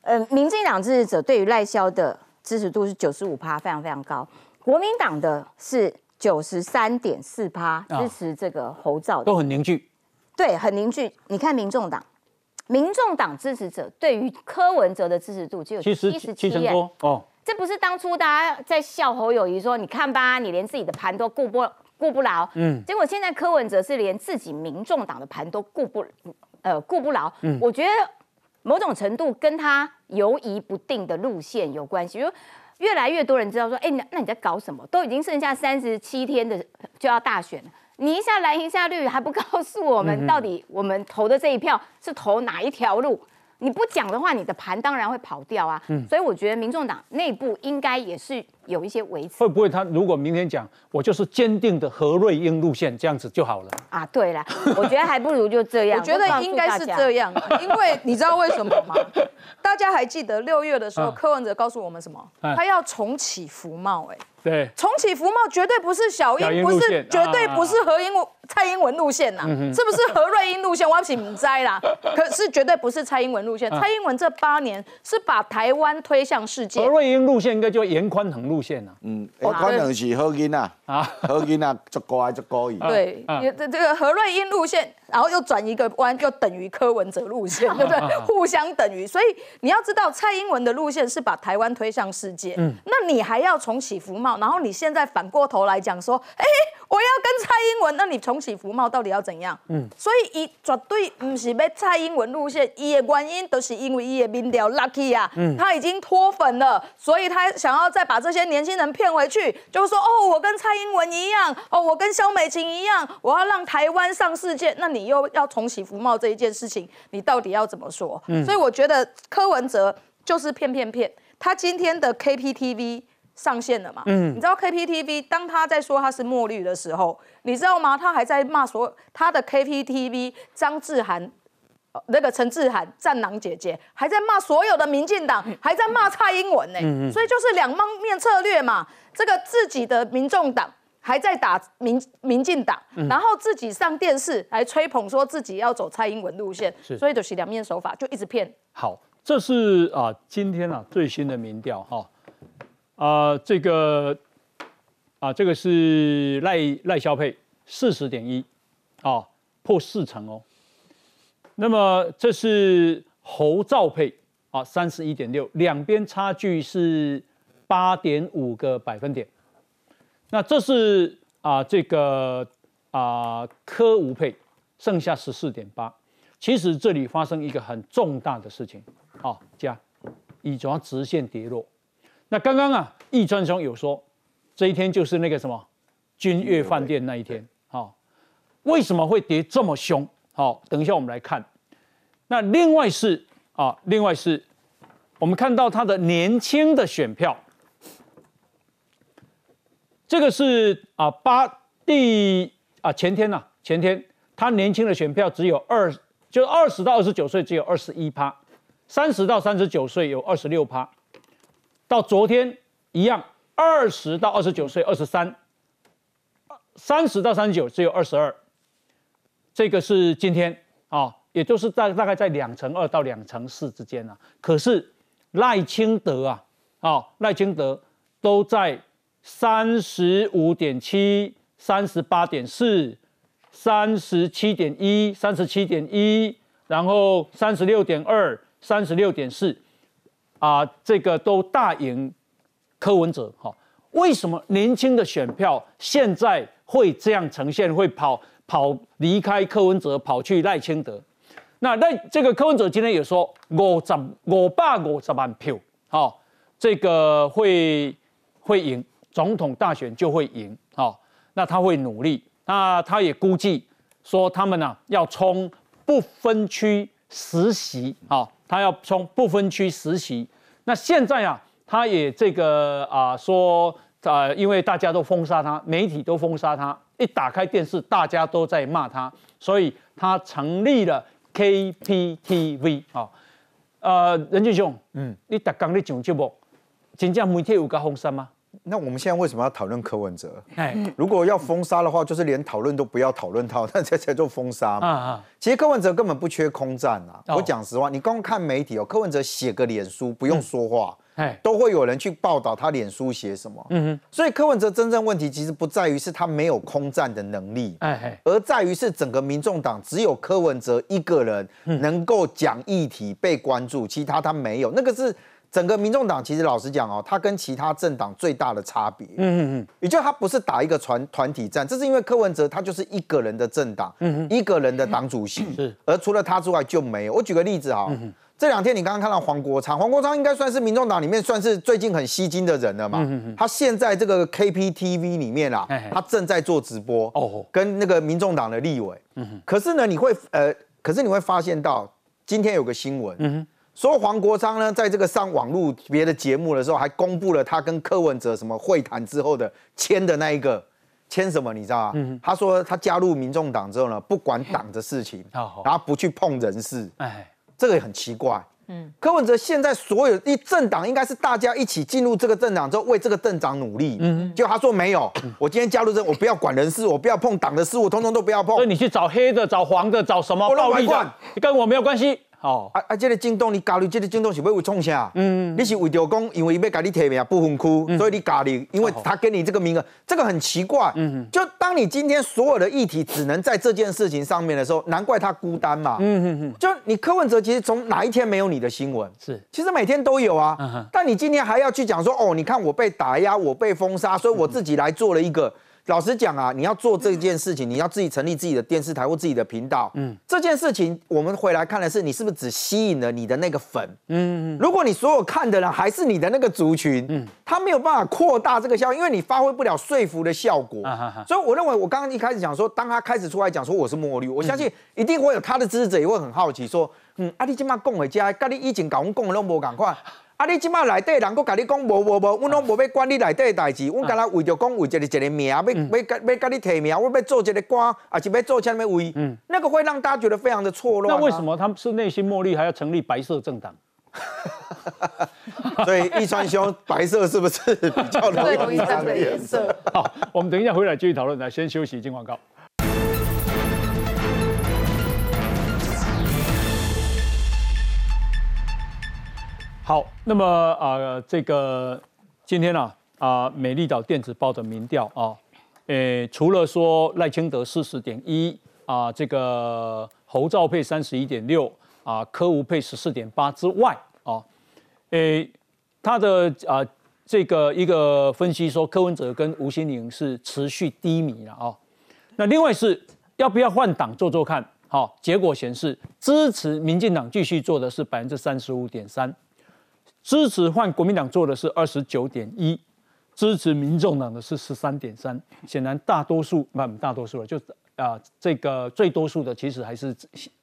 S8: 呃，民进党支持者对于赖萧的支持度是九十五趴，非常非常高。国民党的是九十三点四趴，支持这个侯兆
S1: 都很凝聚。
S8: 对，很凝聚。你看民众党，民众党支持者对于柯文哲的支持度只有七十七
S1: 多哦。
S8: 这不是当初大家在笑侯友谊说，你看吧，你连自己的盘都顾不顾不牢。嗯。结果现在柯文哲是连自己民众党的盘都顾不呃顾不牢。嗯。我觉得。某种程度跟他犹疑不定的路线有关系，就越来越多人知道说，哎，那那你在搞什么？都已经剩下三十七天的就要大选了，你一下蓝一下绿，还不告诉我们到底我们投的这一票是投哪一条路？你不讲的话，你的盘当然会跑掉啊。所以我觉得民众党内部应该也是有一些维持。
S1: 会不会他如果明天讲我就是坚定的何瑞英路线，这样子就好了
S8: 啊？对了，我觉得还不如就这样。<laughs>
S4: 我觉得应该是这样，因为你知道为什么吗？<laughs> 大家还记得六月的时候，柯文哲告诉我们什么？他要重启服贸，哎。
S1: 对，
S4: 重启服贸绝对不是小英，不是绝对不是何英蔡英文路线呐，是不是何瑞英路线？我要请摘啦。<laughs> 可是绝对不是蔡英文路线。蔡英文这八年是把台湾推向世界。
S1: 何瑞英路线应该就严宽恒路线呐。
S9: 嗯，我可能是何英啊，啊，何英啊，足高还足高
S4: 一。对，这这个何瑞英路线，然后又转一个弯，又等于柯文哲路线，<laughs> 对不对？互相等于。所以你要知道，蔡英文的路线是把台湾推向世界。嗯，那你还要重启福茂？然后你现在反过头来讲说，哎，我要跟蔡英文，那你重启福茂到底要怎样？嗯，所以伊绝对不是被蔡英文路线，伊的原因都是因为伊的民调 lucky 啊，嗯他已经脱粉了，所以他想要再把这些年轻人骗回去，就是说，哦，我跟蔡英文一样，哦，我跟萧美琴一样，我要让台湾上世界，那你又要重启服贸这一件事情，你到底要怎么说？嗯，所以我觉得柯文哲就是骗骗骗，他今天的 KPTV。上线了嘛？嗯，你知道 KPTV 当他在说他是墨绿的时候，你知道吗？他还在骂说他的 KPTV 张志涵，那个陈志涵战狼姐姐还在骂所有的民进党，还在骂蔡英文呢。嗯所以就是两方面策略嘛。这个自己的民众党还在打民民进党，然后自己上电视来吹捧说自己要走蔡英文路线，所以就是两面手法，就一直骗。
S1: 好，这是啊今天啊最新的民调哈。啊，这个啊，这个是赖赖萧佩四十点一，啊，破四成哦。那么这是侯兆佩啊，三十一点六，两边差距是八点五个百分点。那这是啊，这个啊柯吴配剩下十四点八。其实这里发生一个很重大的事情，啊，加以主要直线跌落。那刚刚啊，易川兄有说，这一天就是那个什么君悦饭店那一天，好，为什么会跌这么凶？好，等一下我们来看。那另外是啊，另外是，我们看到他的年轻的选票，这个是啊八第啊前天呐，前天他年轻的选票只有二，就二十到二十九岁只有二十一趴，三十到三十九岁有二十六趴。到昨天一样，二十到二十九岁二十三，三十到三十九只有二十二，这个是今天啊，也就是大大概在两成二到两成四之间啊。可是赖清德啊，啊赖清德都在三十五点七、三十八点四、三十七点一、三十七点一，然后三十六点二、三十六点四。啊，这个都大赢柯文哲哈？为什么年轻的选票现在会这样呈现？会跑跑离开柯文哲，跑去赖清德？那赖这个柯文哲今天也说五十五百五十万票，好，这个会会赢总统大选就会赢，好，那他会努力。那他也估计说他们呢要冲不分区实习，好。他要冲不分区实习，那现在啊，他也这个啊说啊，因为大家都封杀他，媒体都封杀他，一打开电视，大家都在骂他，所以他成立了 KPTV 啊，呃，任俊雄，嗯，你打刚你讲节目，真正媒体有个封杀吗？
S11: 那我们现在为什么要讨论柯文哲？哎，如果要封杀的话，就是连讨论都不要讨论他，<laughs> 那才才做封杀嘛。啊啊！其实柯文哲根本不缺空战啊。我讲实话，你光看媒体哦，柯文哲写个脸书不用说话，哎，都会有人去报道他脸书写什么。嗯哼。所以柯文哲真正问题其实不在于是他没有空战的能力，哎而在于是整个民众党只有柯文哲一个人能够讲议题被关注，其他他没有。那个是。整个民众党其实老实讲哦，它跟其他政党最大的差别，嗯嗯嗯，也就它不是打一个团团体战，这是因为柯文哲他就是一个人的政党，嗯一个人的党主席，是，而除了他之外就没有。我举个例子哈，这两天你刚刚看到黄国昌，黄国昌应该算是民众党里面算是最近很吸睛的人了嘛，他现在这个 KPTV 里面啊，他正在做直播，哦，跟那个民众党的立委，嗯可是呢，你会呃，可是你会发现到今天有个新闻，嗯说黄国昌呢，在这个上网络别的节目的时候，还公布了他跟柯文哲什么会谈之后的签的那一个签什么，你知道吗？他说他加入民众党之后呢，不管党的事情，然后不去碰人事，哎，这个也很奇怪。嗯，柯文哲现在所有一政党应该是大家一起进入这个政党之后为这个政党努力。嗯，就他说没有，我今天加入这，我不要管人事，我不要碰党的事，我通通都不要碰。
S1: 所以你去找黑的，找黄的，找什么暴力的，跟我没有关系。
S11: 哦，啊啊！这个政党你加入这个政党是为为创啥？嗯，你是为着讲，因为要给你提名不分区，所以你加入，因为他给你这个名额，这个很奇怪。嗯就当你今天所有的议题只能在这件事情上面的时候，难怪他孤单嘛。嗯嗯嗯。就你柯文哲，其实从哪一天没有你的新闻？
S1: 是，
S11: 其实每天都有啊。嗯但你今天还要去讲说，哦，你看我被打压，我被封杀，所以我自己来做了一个。老实讲啊，你要做这件事情，你要自己成立自己的电视台或自己的频道。嗯，这件事情我们回来看的是，你是不是只吸引了你的那个粉？嗯，如果你所有看的人还是你的那个族群，嗯，他没有办法扩大这个效，因为你发挥不了说服的效果。所以我认为，我刚刚一开始讲说，当他开始出来讲说我是墨绿，我相信一定会有他的支持者也会很好奇说，嗯，阿弟今嘛讲回家，跟你以前讲讲的都无共款。啊！你即马内底人，佫甲你讲无无无，阮拢无要管你内底的代志，阮敢若为着讲为一个一个名，要要甲要甲你提名，我要做一个官，啊是要做什么位？嗯，那个会让大家觉得非常的错乱。
S1: 那为什么他们是内心墨绿，还要成立白色政党？<laughs>
S11: 所以易川兄，白色是不是比较容易
S4: 这的颜色？
S1: 好，我们等一下回来继续讨论。来，先休息，进广告。好，那么啊，这个今天呢啊，美丽岛电子报的民调啊，诶，除了说赖清德四十点一啊，这个侯兆佩三十一点六啊，柯吴佩十四点八之外啊，诶，他的啊这个一个分析说，柯文哲跟吴欣玲是持续低迷了啊。那另外是要不要换党做做看？好，结果显示支持民进党继续做的是百分之三十五点三。支持换国民党做的是二十九点一，支持民众党的是十三点三。显然大多数，不，大多数了，就啊，这个最多数的其实还是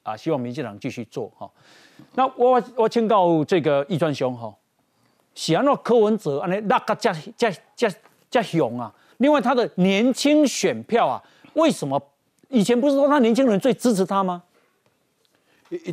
S1: 啊，希望民进党继续做哈。那我我请告这个易川兄哈，喜欢那柯文哲啊，那那个加加加加雄啊。另外他的年轻选票啊，为什么以前不是说他年轻人最支持他吗？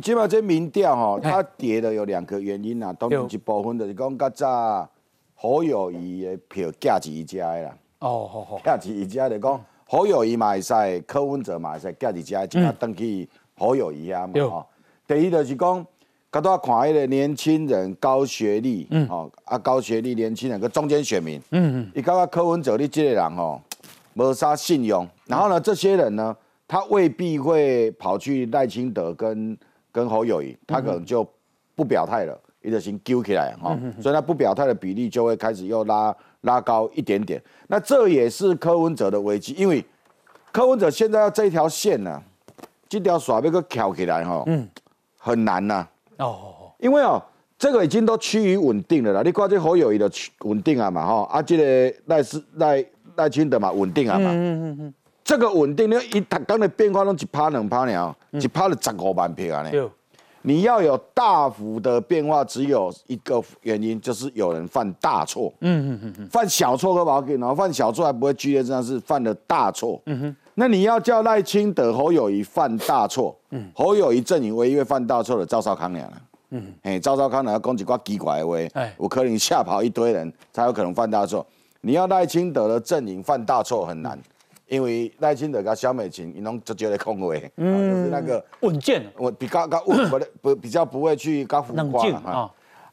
S9: 起码这民调吼，它跌的有两个原因啦，当然一部分就是讲较早好友谊的票价值一家啦。哦，好好，价值一家就讲好友谊嘛会使，柯文哲嘛会使，价值家就要登去好友谊啊嘛。吼，第一就是讲，较多看迄个年轻人高学历，嗯，哦啊高学历年轻人个中间选民，嗯嗯，伊感觉柯文哲你这个人吼无啥信用，然后呢，这些人呢。他未必会跑去赖清德跟跟侯友谊，他可能就不表态了，一个心揪起来哈，所以他不表态的比例就会开始又拉拉高一点点。那这也是柯文哲的危机，因为柯文哲现在要这条线呢，这条耍被个翘起来哈，嗯，很难呐。哦，因为哦，这个已经都趋于稳定了啦。你看这侯友谊的稳定啊嘛哈，啊这个赖是赖赖清德嘛稳定啊嘛。嗯嗯嗯。这个稳定，你一他刚的变化拢一趴两趴了，一趴了十五万票啊！呢，你要有大幅的变化，只有一个原因，就是有人犯大错。嗯嗯嗯犯小错可不好然后犯小错还不会剧烈，这样是犯了大错。嗯哼，那你要叫赖清德、侯友谊犯大错？嗯，侯友谊阵营唯一会犯大错的赵少康了。嗯，哎，赵少康呢要讲几挂奇怪的话，哎，我可能吓跑一堆人才有可能犯大错。你要赖清德的阵营犯大错很难。因为赖清德跟萧美琴，伊拢直接来控位，就是那个
S1: 稳健，
S9: 我比较较稳，不不 <coughs> 比较不会去搞浮夸啊。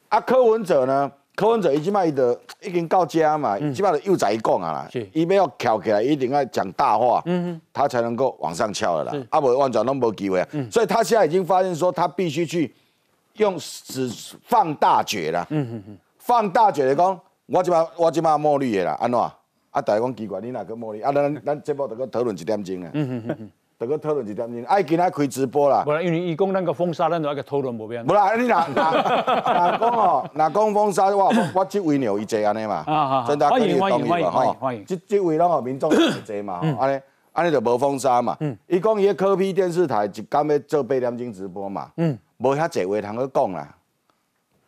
S9: 啊，柯文哲呢？柯文哲伊即摆伊的已经到家嘛，即摆又在讲啊啦，伊要翘起来，一定要讲大话，嗯他才能够往上翘的啦。啊，无完全拢无机会啊。所以他现在已经发现说，他必须去用只放大决啦。嗯嗯嗯，放大决的讲，我即摆我即摆墨绿的啦，安怎？啊！大家讲奇怪，你哪个摸你？啊，咱咱 <laughs> 节目得个讨论一点钟啊，得个讨论一点钟。哎，今仔开直播啦。
S1: 无啦，因为伊讲咱个封杀，咱就爱个讨论无变。
S9: 无啦，你哪哪哪讲哦？哪讲封杀？我我即位牛伊坐安尼嘛。啊啊！
S1: 欢迎欢迎欢迎欢迎。
S9: 即即位拢哦民众坐嘛，安尼安尼就无封杀嘛。嗯。伊讲伊个科比电视台一工要做八点钟直播嘛。嗯。无遐济话通去讲啦。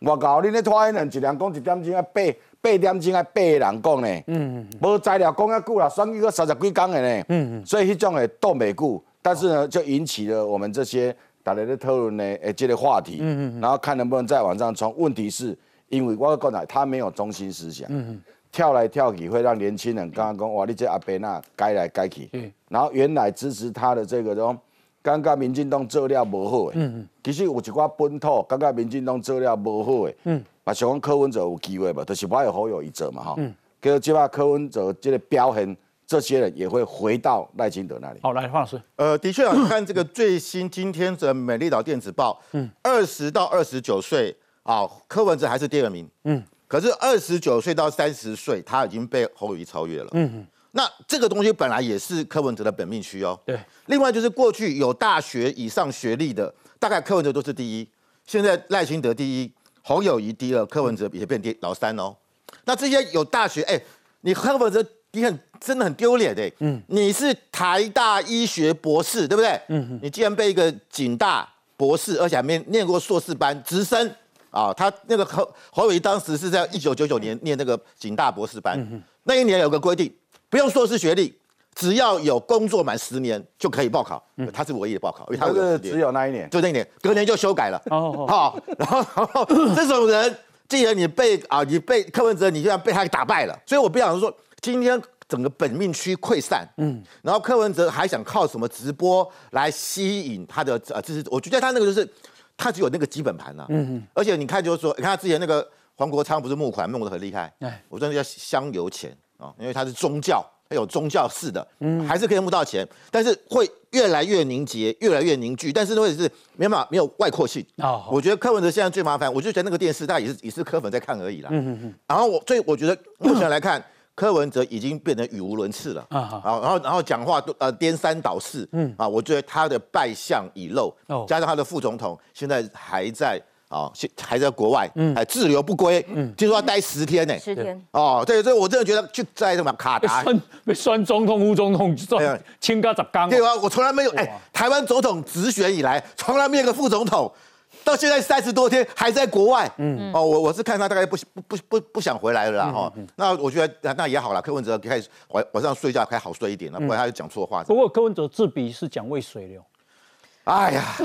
S9: 我搞恁咧拖人，一人讲一点钟啊八八点钟啊八个人讲呢，嗯嗯，无材料讲遐久啦，选举个三十几工的呢，嗯嗯，所以迄种诶斗袂久，但是呢，就引起了我们这些大家咧讨论呢，诶，这个话题，嗯嗯，然后看能不能再往上冲。问题是，因为我讲来，他没有中心思想，嗯嗯，跳来跳去会让年轻人刚刚讲哇，你这阿伯那改来改去，嗯，然后原来支持他的这个种。感觉民进党做了无好诶，其实有一寡本土感觉民进党做了无好诶，啊，想讲柯文哲有机会嘛，就是我有好友一者嘛哈，跟即把柯文哲即个表现，这些人也会回到赖清德那里。
S1: 好，来黄老师，
S2: 呃，的确啊，<coughs> 看这个最新今天的美丽岛电子报，嗯，二十到二十九岁啊，柯文哲还是第二名，嗯，可是二十九岁到三十岁，他已经被侯友谊超越了，嗯。那这个东西本来也是柯文哲的本命区哦。
S1: 对。
S2: 另外就是过去有大学以上学历的，大概柯文哲都是第一。现在赖清德第一，侯友谊第二，柯文哲也变第老三哦。那这些有大学，哎，你柯文哲你很真的很丢脸的。嗯。你是台大医学博士，对不对？嗯嗯。你竟然被一个警大博士，而且还没念过硕士班，直升啊！他那个侯侯友谊当时是在一九九九年念那个警大博士班，那一年有个规定。不用硕士学历，只要有工作满十年就可以报考。他是唯一的报考，因为他
S9: 是只有那一年，
S2: 就那一年，隔年就修改了。哦，好，然后然后这种人，既然你被啊，你被柯文哲，你就要被他打败了。所以我不想说，今天整个本命区溃散，嗯，然后柯文哲还想靠什么直播来吸引他的呃支持？我觉得他那个就是他只有那个基本盘了，嗯嗯，而且你看就是说，你看他之前那个黄国昌不是募款募的很厉害，哎，我真的叫香油钱。因为它是宗教，它有宗教式的，嗯，还是可以募到钱，但是会越来越凝结，越来越凝聚，但是问题是没办法，没有外扩性啊。我觉得柯文哲现在最麻烦，我就觉得那个电视，大家也是也是柯粉在看而已啦。嗯嗯嗯。然后我所以我觉得目前来看，柯文哲已经变得语无伦次了啊。然后然后讲话都呃颠三倒四，嗯啊，我觉得他的败相已露，加上他的副总统现在还在。哦，还在国外，嗯，还滞留不归，嗯，听说要待十天呢，
S8: 十天，
S2: 哦，对，所以我真的觉得就在什么卡达，
S1: 被酸总统、副总统，算清高十缸，
S2: 对啊，我从来没有，哎，台湾总统直选以来，从来没有个副总统，到现在三十多天还在国外，嗯，哦，我我是看他大概不不不不不想回来了啦，哈，那我觉得那也好了，柯文哲开始晚晚上睡觉可以好睡一点了，不然他就讲错话。
S1: 不过柯文哲自比是讲渭水流，
S2: 哎呀。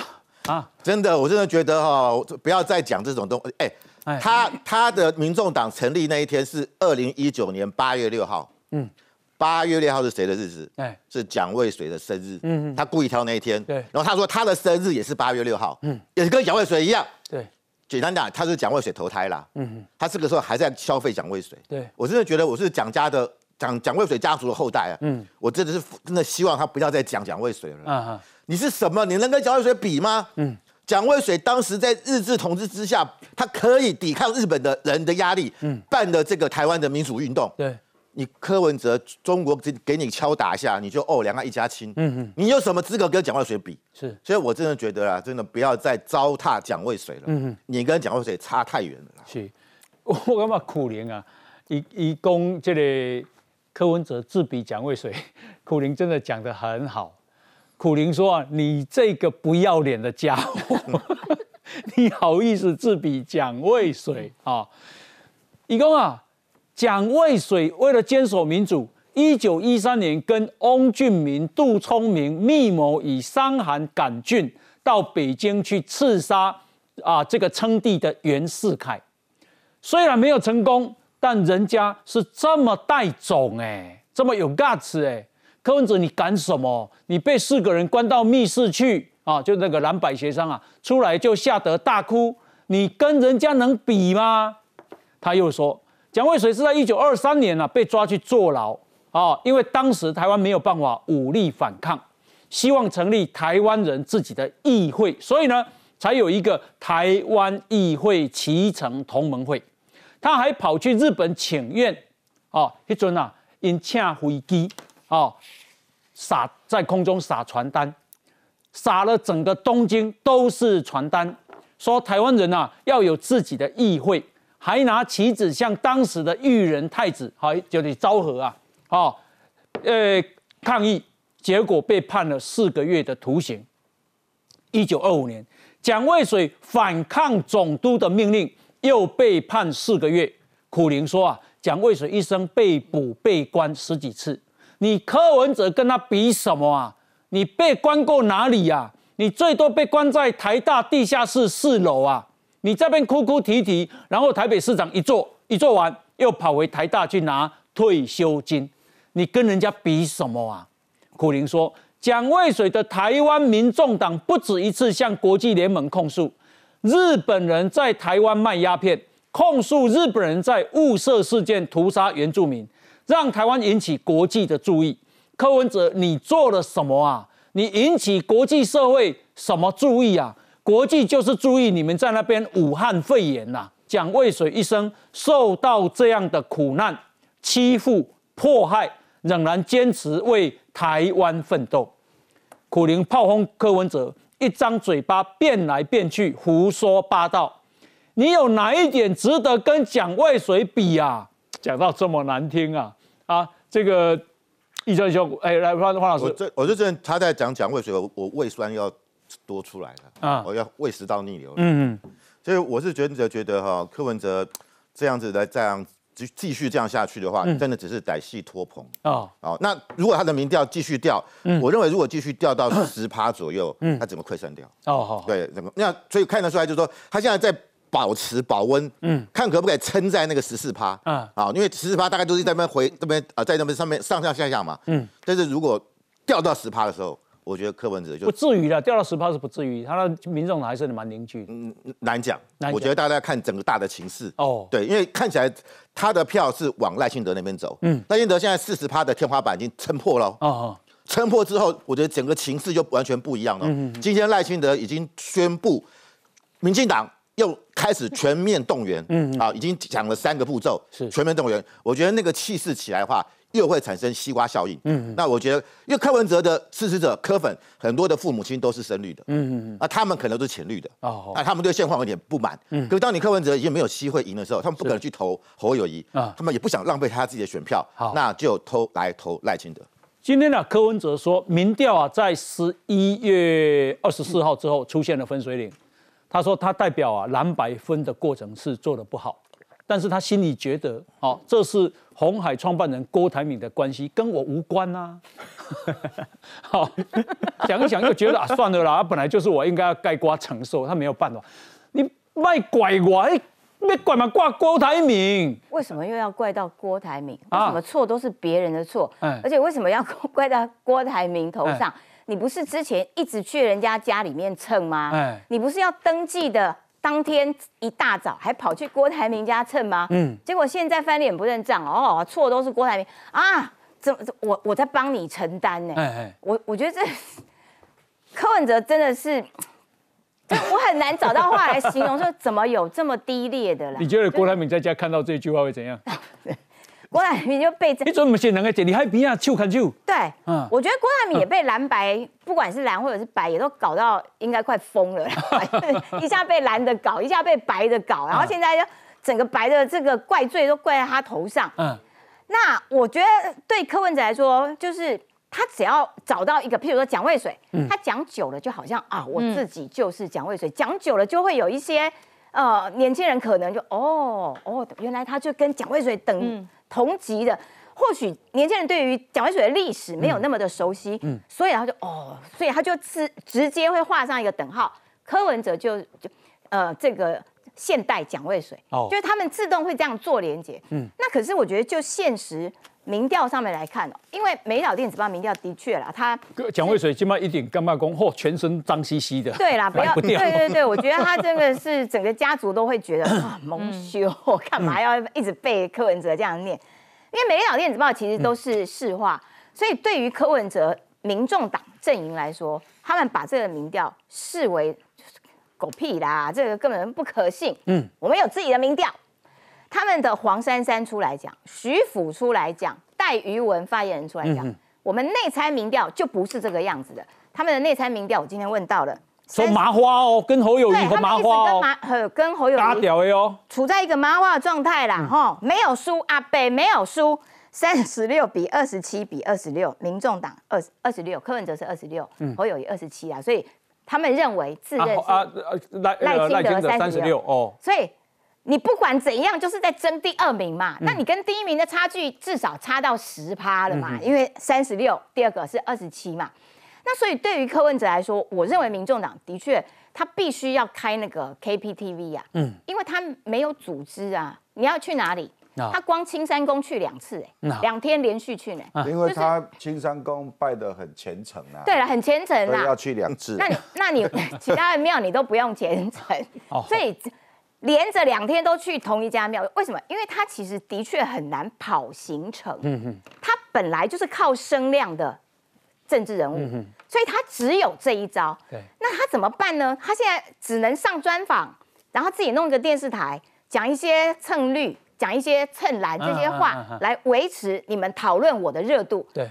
S2: 啊，真的，我真的觉得哈，不要再讲这种东。哎，他他的民众党成立那一天是二零一九年八月六号。嗯，八月六号是谁的日子？哎，是蒋渭水的生日。嗯嗯，他故意挑那一天。
S1: 对，
S2: 然后他说他的生日也是八月六号。嗯，也是跟蒋渭水一样。
S1: 对，
S2: 简单讲，他是蒋渭水投胎啦。嗯嗯，他这个时候还在消费蒋渭水。
S1: 对，
S2: 我真的觉得我是蒋家的蒋蒋渭水家族的后代啊。嗯，我真的是真的希望他不要再讲蒋渭水了。啊你是什么？你能跟蒋渭水比吗？嗯。蒋渭水当时在日治统治之下，他可以抵抗日本的人的压力，嗯，办的这个台湾的民主运动。
S1: 对，
S2: 你柯文哲，中国给给你敲打一下，你就哦，两岸一家亲。嗯嗯，你有什么资格跟蒋渭水比？
S1: 是，
S2: 所以我真的觉得啊，真的不要再糟蹋蒋渭水了。嗯嗯，你跟蒋渭水差太远了。
S1: 是，<laughs> 我感觉苦怜啊，一一公这个柯文哲自比蒋渭水，苦灵真的讲得很好。苦灵说：“啊，你这个不要脸的家伙，<laughs> 你好意思自比蒋渭水啊？一共啊，蒋渭水为了坚守民主，一九一三年跟翁俊明、杜聪明密谋，以伤寒杆菌到北京去刺杀啊这个称帝的袁世凯。虽然没有成功，但人家是这么带种哎，这么有 guts 哎。”柯文哲，你敢什么？你被四个人关到密室去啊！就那个蓝白协商啊，出来就吓得大哭。你跟人家能比吗？他又说，蒋渭水是在一九二三年啊被抓去坐牢啊，因为当时台湾没有办法武力反抗，希望成立台湾人自己的议会，所以呢，才有一个台湾议会启程同盟会。他还跑去日本请愿啊，一阵啊，因请飞机啊。撒在空中撒传单，撒了整个东京都是传单，说台湾人呐要有自己的议会，还拿旗子向当时的裕仁太子，好就是昭和啊，哦，呃抗议，结果被判了四个月的徒刑。一九二五年，蒋渭水反抗总督的命令，又被判四个月。苦灵说啊，蒋渭水一生被捕被关十几次，你柯文哲跟他比什么啊？你被关过哪里呀？你最多被关在台大地下室四楼啊！你这边哭哭啼啼，然后台北市长一做一做完，又跑回台大去拿退休金，你跟人家比什么啊？苦灵说，蒋渭水的台湾民众党不止一次向国际联盟控诉日本人在台湾卖鸦片，控诉日本人在雾社事件屠杀原住民，让台湾引起国际的注意。柯文哲，你做了什么啊？你引起国际社会什么注意啊？国际就是注意你们在那边武汉肺炎呐。蒋渭水一生受到这样的苦难、欺负、迫害，仍然坚持为台湾奋斗。苦灵炮轰柯文哲，一张嘴巴变来变去，胡说八道。你有哪一点值得跟蒋渭水比啊？讲到这么难听啊！啊，这个。易正兄，哎，来方方老师，
S2: 我这我就这他在讲讲胃水，我我胃酸要多出来了啊，我要胃食道逆流。嗯嗯，所以我是觉得觉得哈，柯文哲这样子来这样继继续这样下去的话，真的只是歹戏拖棚啊。哦，那如果他的民调继续掉，我认为如果继续掉到十趴左右，嗯，他整个溃散掉。哦好，对，整个那所以看得出来，就是说他现在在。保持保温，嗯，看可不可以撑在那个十四趴，啊，好，因为十四趴大概都是在那边回这边啊，在那边上面上上下下嘛，嗯，但是如果掉到十趴的时候，我觉得柯文哲就
S1: 不至于了，掉到十趴是不至于，他的民众还是蛮凝聚，嗯，
S2: 难讲，我觉得大家看整个大的情势，哦，对，因为看起来他的票是往赖清德那边走，嗯，赖清德现在四十趴的天花板已经撑破了，哦，撑破之后，我觉得整个情势就完全不一样了，嗯，今天赖清德已经宣布，民进党。又开始全面动员，嗯，啊，已经讲了三个步骤，是。全面动员。我觉得那个气势起来的话，又会产生西瓜效应，嗯，那我觉得，因为柯文哲的支持者柯粉很多的父母亲都是深绿的，嗯嗯嗯，啊，他们可能都是浅绿的，哦，那他们对现况有点不满，嗯，可是当你柯文哲已经没有机会赢的时候，他们不可能去投侯友谊，啊，他们也不想浪费他自己的选票，好，那就偷来投赖清德。
S1: 今天呢，柯文哲说，民调啊，在十一月二十四号之后出现了分水岭。他说他代表啊蓝白分的过程是做的不好，但是他心里觉得，哦，这是红海创办人郭台铭的关系，跟我无关呐。好，<laughs> 想一想又觉得啊，算了啦，本来就是我应该要盖瓜承受，他没有办法。你卖拐我，哎，别拐嘛，挂郭台铭。
S8: 为什么又要怪到郭台铭？为什么错都是别人的错？而且为什么要怪到郭台铭头上？你不是之前一直去人家家里面蹭吗？哎，你不是要登记的当天一大早还跑去郭台铭家蹭吗？嗯，结果现在翻脸不认账哦，错都是郭台铭啊！怎么我我在帮你承担呢？哎哎，我我觉得这柯文哲真的是，我很难找到话来形容说怎么有这么低劣的啦。
S1: 你觉得郭台铭在家看到这句话会怎样？<laughs>
S8: 郭台铭就被这，
S1: 你怎么写两个字？你还比啊？就看就
S8: 对，嗯，我觉得郭台铭也被蓝白，不管是蓝或者是白，也都搞到应该快疯了。<laughs> 一下被蓝的搞，一下被白的搞，然后现在就整个白的这个怪罪都怪在他头上。嗯，那我觉得对柯文哲来说，就是他只要找到一个，譬如说蒋渭水，他讲久了就好像啊，我自己就是蒋渭水，讲久了就会有一些呃年轻人可能就哦哦，原来他就跟蒋渭水等。同级的，或许年轻人对于蒋渭水的历史没有那么的熟悉，嗯，所以他就哦，所以他就直直接会画上一个等号。柯文哲就就呃这个现代蒋渭水，哦，就是他们自动会这样做连接，嗯，那可是我觉得就现实民调上面来看哦，因为美岛电子报民调的确啦，他
S1: 蒋渭水起码一点干嘛工，嚯，全身脏兮兮的，
S8: 对啦，不要，对对对，我觉得他真的 <laughs> 是整个家族都会觉得 <laughs> 啊蒙羞，干嘛要一直被柯文哲这样念？因为美岛电子报其实都是市话，所以对于柯文哲民众党阵营来说，他们把这个民调视为狗屁啦，这个根本不可信。嗯，我们有自己的民调，他们的黄珊珊出来讲，徐府出来讲，戴于文发言人出来讲，我们内参民调就不是这个样子的。他们的内参民调，我今天问到了。
S1: 说麻花哦，跟侯友谊和麻花哦，
S8: 跟侯友谊
S1: 哦，
S8: 处在一个麻花的状态啦，哈，没有输，阿北没有输，三十六比二十七比二十六，民众党二二十六，柯文哲是二十六，侯友谊二十七啊，所以他们认为自认是赖赖清德三十六哦，所以你不管怎样，就是在争第二名嘛。那你跟第一名的差距至少差到十趴了嘛？因为三十六，第二个是二十七嘛。那所以对于柯文哲来说，我认为民众党的确他必须要开那个 KPTV 啊，嗯，因为他没有组织啊。你要去哪里？他光青山宫去两次，哎，两天连续去呢。
S9: 因为他青山宫拜的很虔诚啊。
S8: 对了，很虔诚
S9: 啊，要去两次。
S8: 那你那你 <laughs> 其他的庙你都不用虔诚，所以。连着两天都去同一家庙，为什么？因为他其实的确很难跑行程。嗯哼，他本来就是靠声量的政治人物，所以他只有这一招。对，那他怎么办呢？他现在只能上专访，然后自己弄一个电视台，讲一些蹭绿、讲一些蹭蓝这些话，来维持你们讨论我的热度。
S1: 对，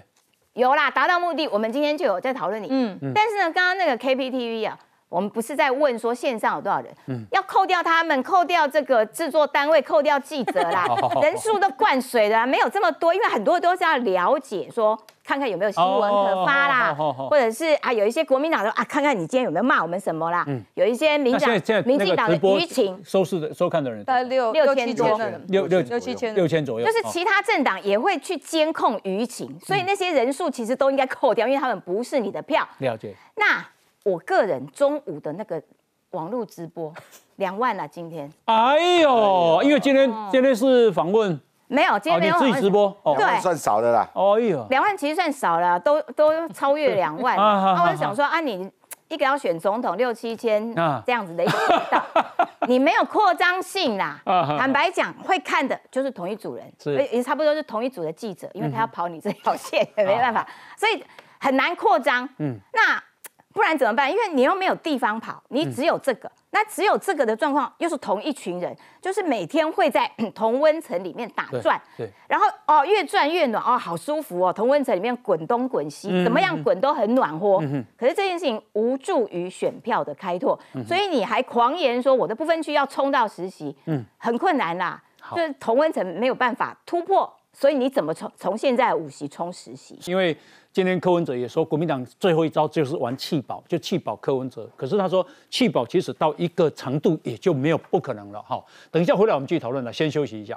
S8: 有啦，达到目的。我们今天就有在讨论你。嗯嗯。但是呢，刚刚那个 KPTV 啊。我们不是在问说线上有多少人，嗯，要扣掉他们，扣掉这个制作单位，扣掉记者啦，<laughs> 人数都灌水的，没有这么多，因为很多都是要了解说，看看有没有新闻可发啦，或者是啊，有一些国民党说啊，看看你今天有没有骂我们什么啦，有一些民党民进党的舆情
S1: 收视的收看的人
S4: 大概六
S8: 六千多，
S1: 六六
S4: 六七千
S1: 六千左右，
S8: 就是其他政党也会去监控舆情，所以那些人数其实都应该扣掉，因为他们不是你的票。
S1: 了解。
S8: 那。我个人中午的那个网络直播 <laughs> 两万了，今天。
S1: 哎呦，因为今天今天是访问，
S8: 没有，今天没有
S1: 自己直播，
S8: 对，
S9: 算少的啦。
S1: 哎呦，
S8: 两万其实算少了，都都超越两万。<laughs> 那我就想说，啊，你一个要选总统六七千这样子的一个频道，<laughs> 你没有扩张性啦。坦白讲，会看的就是同一组人，也差不多是同一组的记者，因为他要跑你这条线，也没办法，所以很难扩张。嗯，那。不然怎么办？因为你又没有地方跑，你只有这个，那只有这个的状况，又是同一群人，就是每天会在 <clears throat> 同温层里面打转，对，然后哦越转越暖哦，好舒服哦，同温层里面滚东滚西，怎么样滚都很暖和。可是这件事情无助于选票的开拓，所以你还狂言说我的部分区要冲到实习，嗯，很困难啦，就是同温层没有办法突破，所以你怎么从从现在五席冲十席？
S1: 因为。今天柯文哲也说，国民党最后一招就是玩弃保，就弃保柯文哲。可是他说弃保其实到一个程度也就没有不可能了。哈，等一下回来我们继续讨论了，先休息一下。